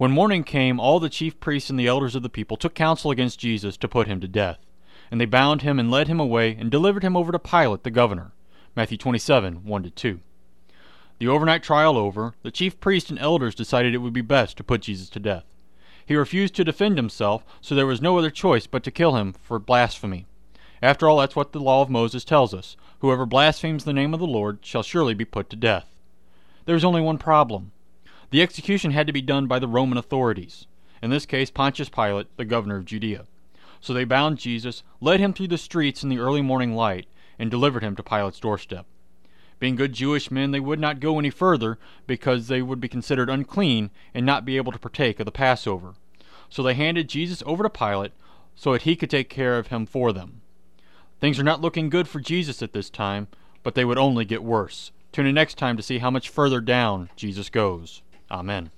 When morning came, all the chief priests and the elders of the people took counsel against Jesus to put him to death. And they bound him and led him away and delivered him over to Pilate the governor. Matthew 27, 1 2. The overnight trial over, the chief priests and elders decided it would be best to put Jesus to death. He refused to defend himself, so there was no other choice but to kill him for blasphemy. After all, that's what the law of Moses tells us. Whoever blasphemes the name of the Lord shall surely be put to death. There was only one problem. The execution had to be done by the Roman authorities, in this case Pontius Pilate, the governor of Judea. So they bound Jesus, led him through the streets in the early morning light, and delivered him to Pilate's doorstep. Being good Jewish men, they would not go any further because they would be considered unclean and not be able to partake of the Passover. So they handed Jesus over to Pilate so that he could take care of him for them. Things are not looking good for Jesus at this time, but they would only get worse. Tune in next time to see how much further down Jesus goes. Amen.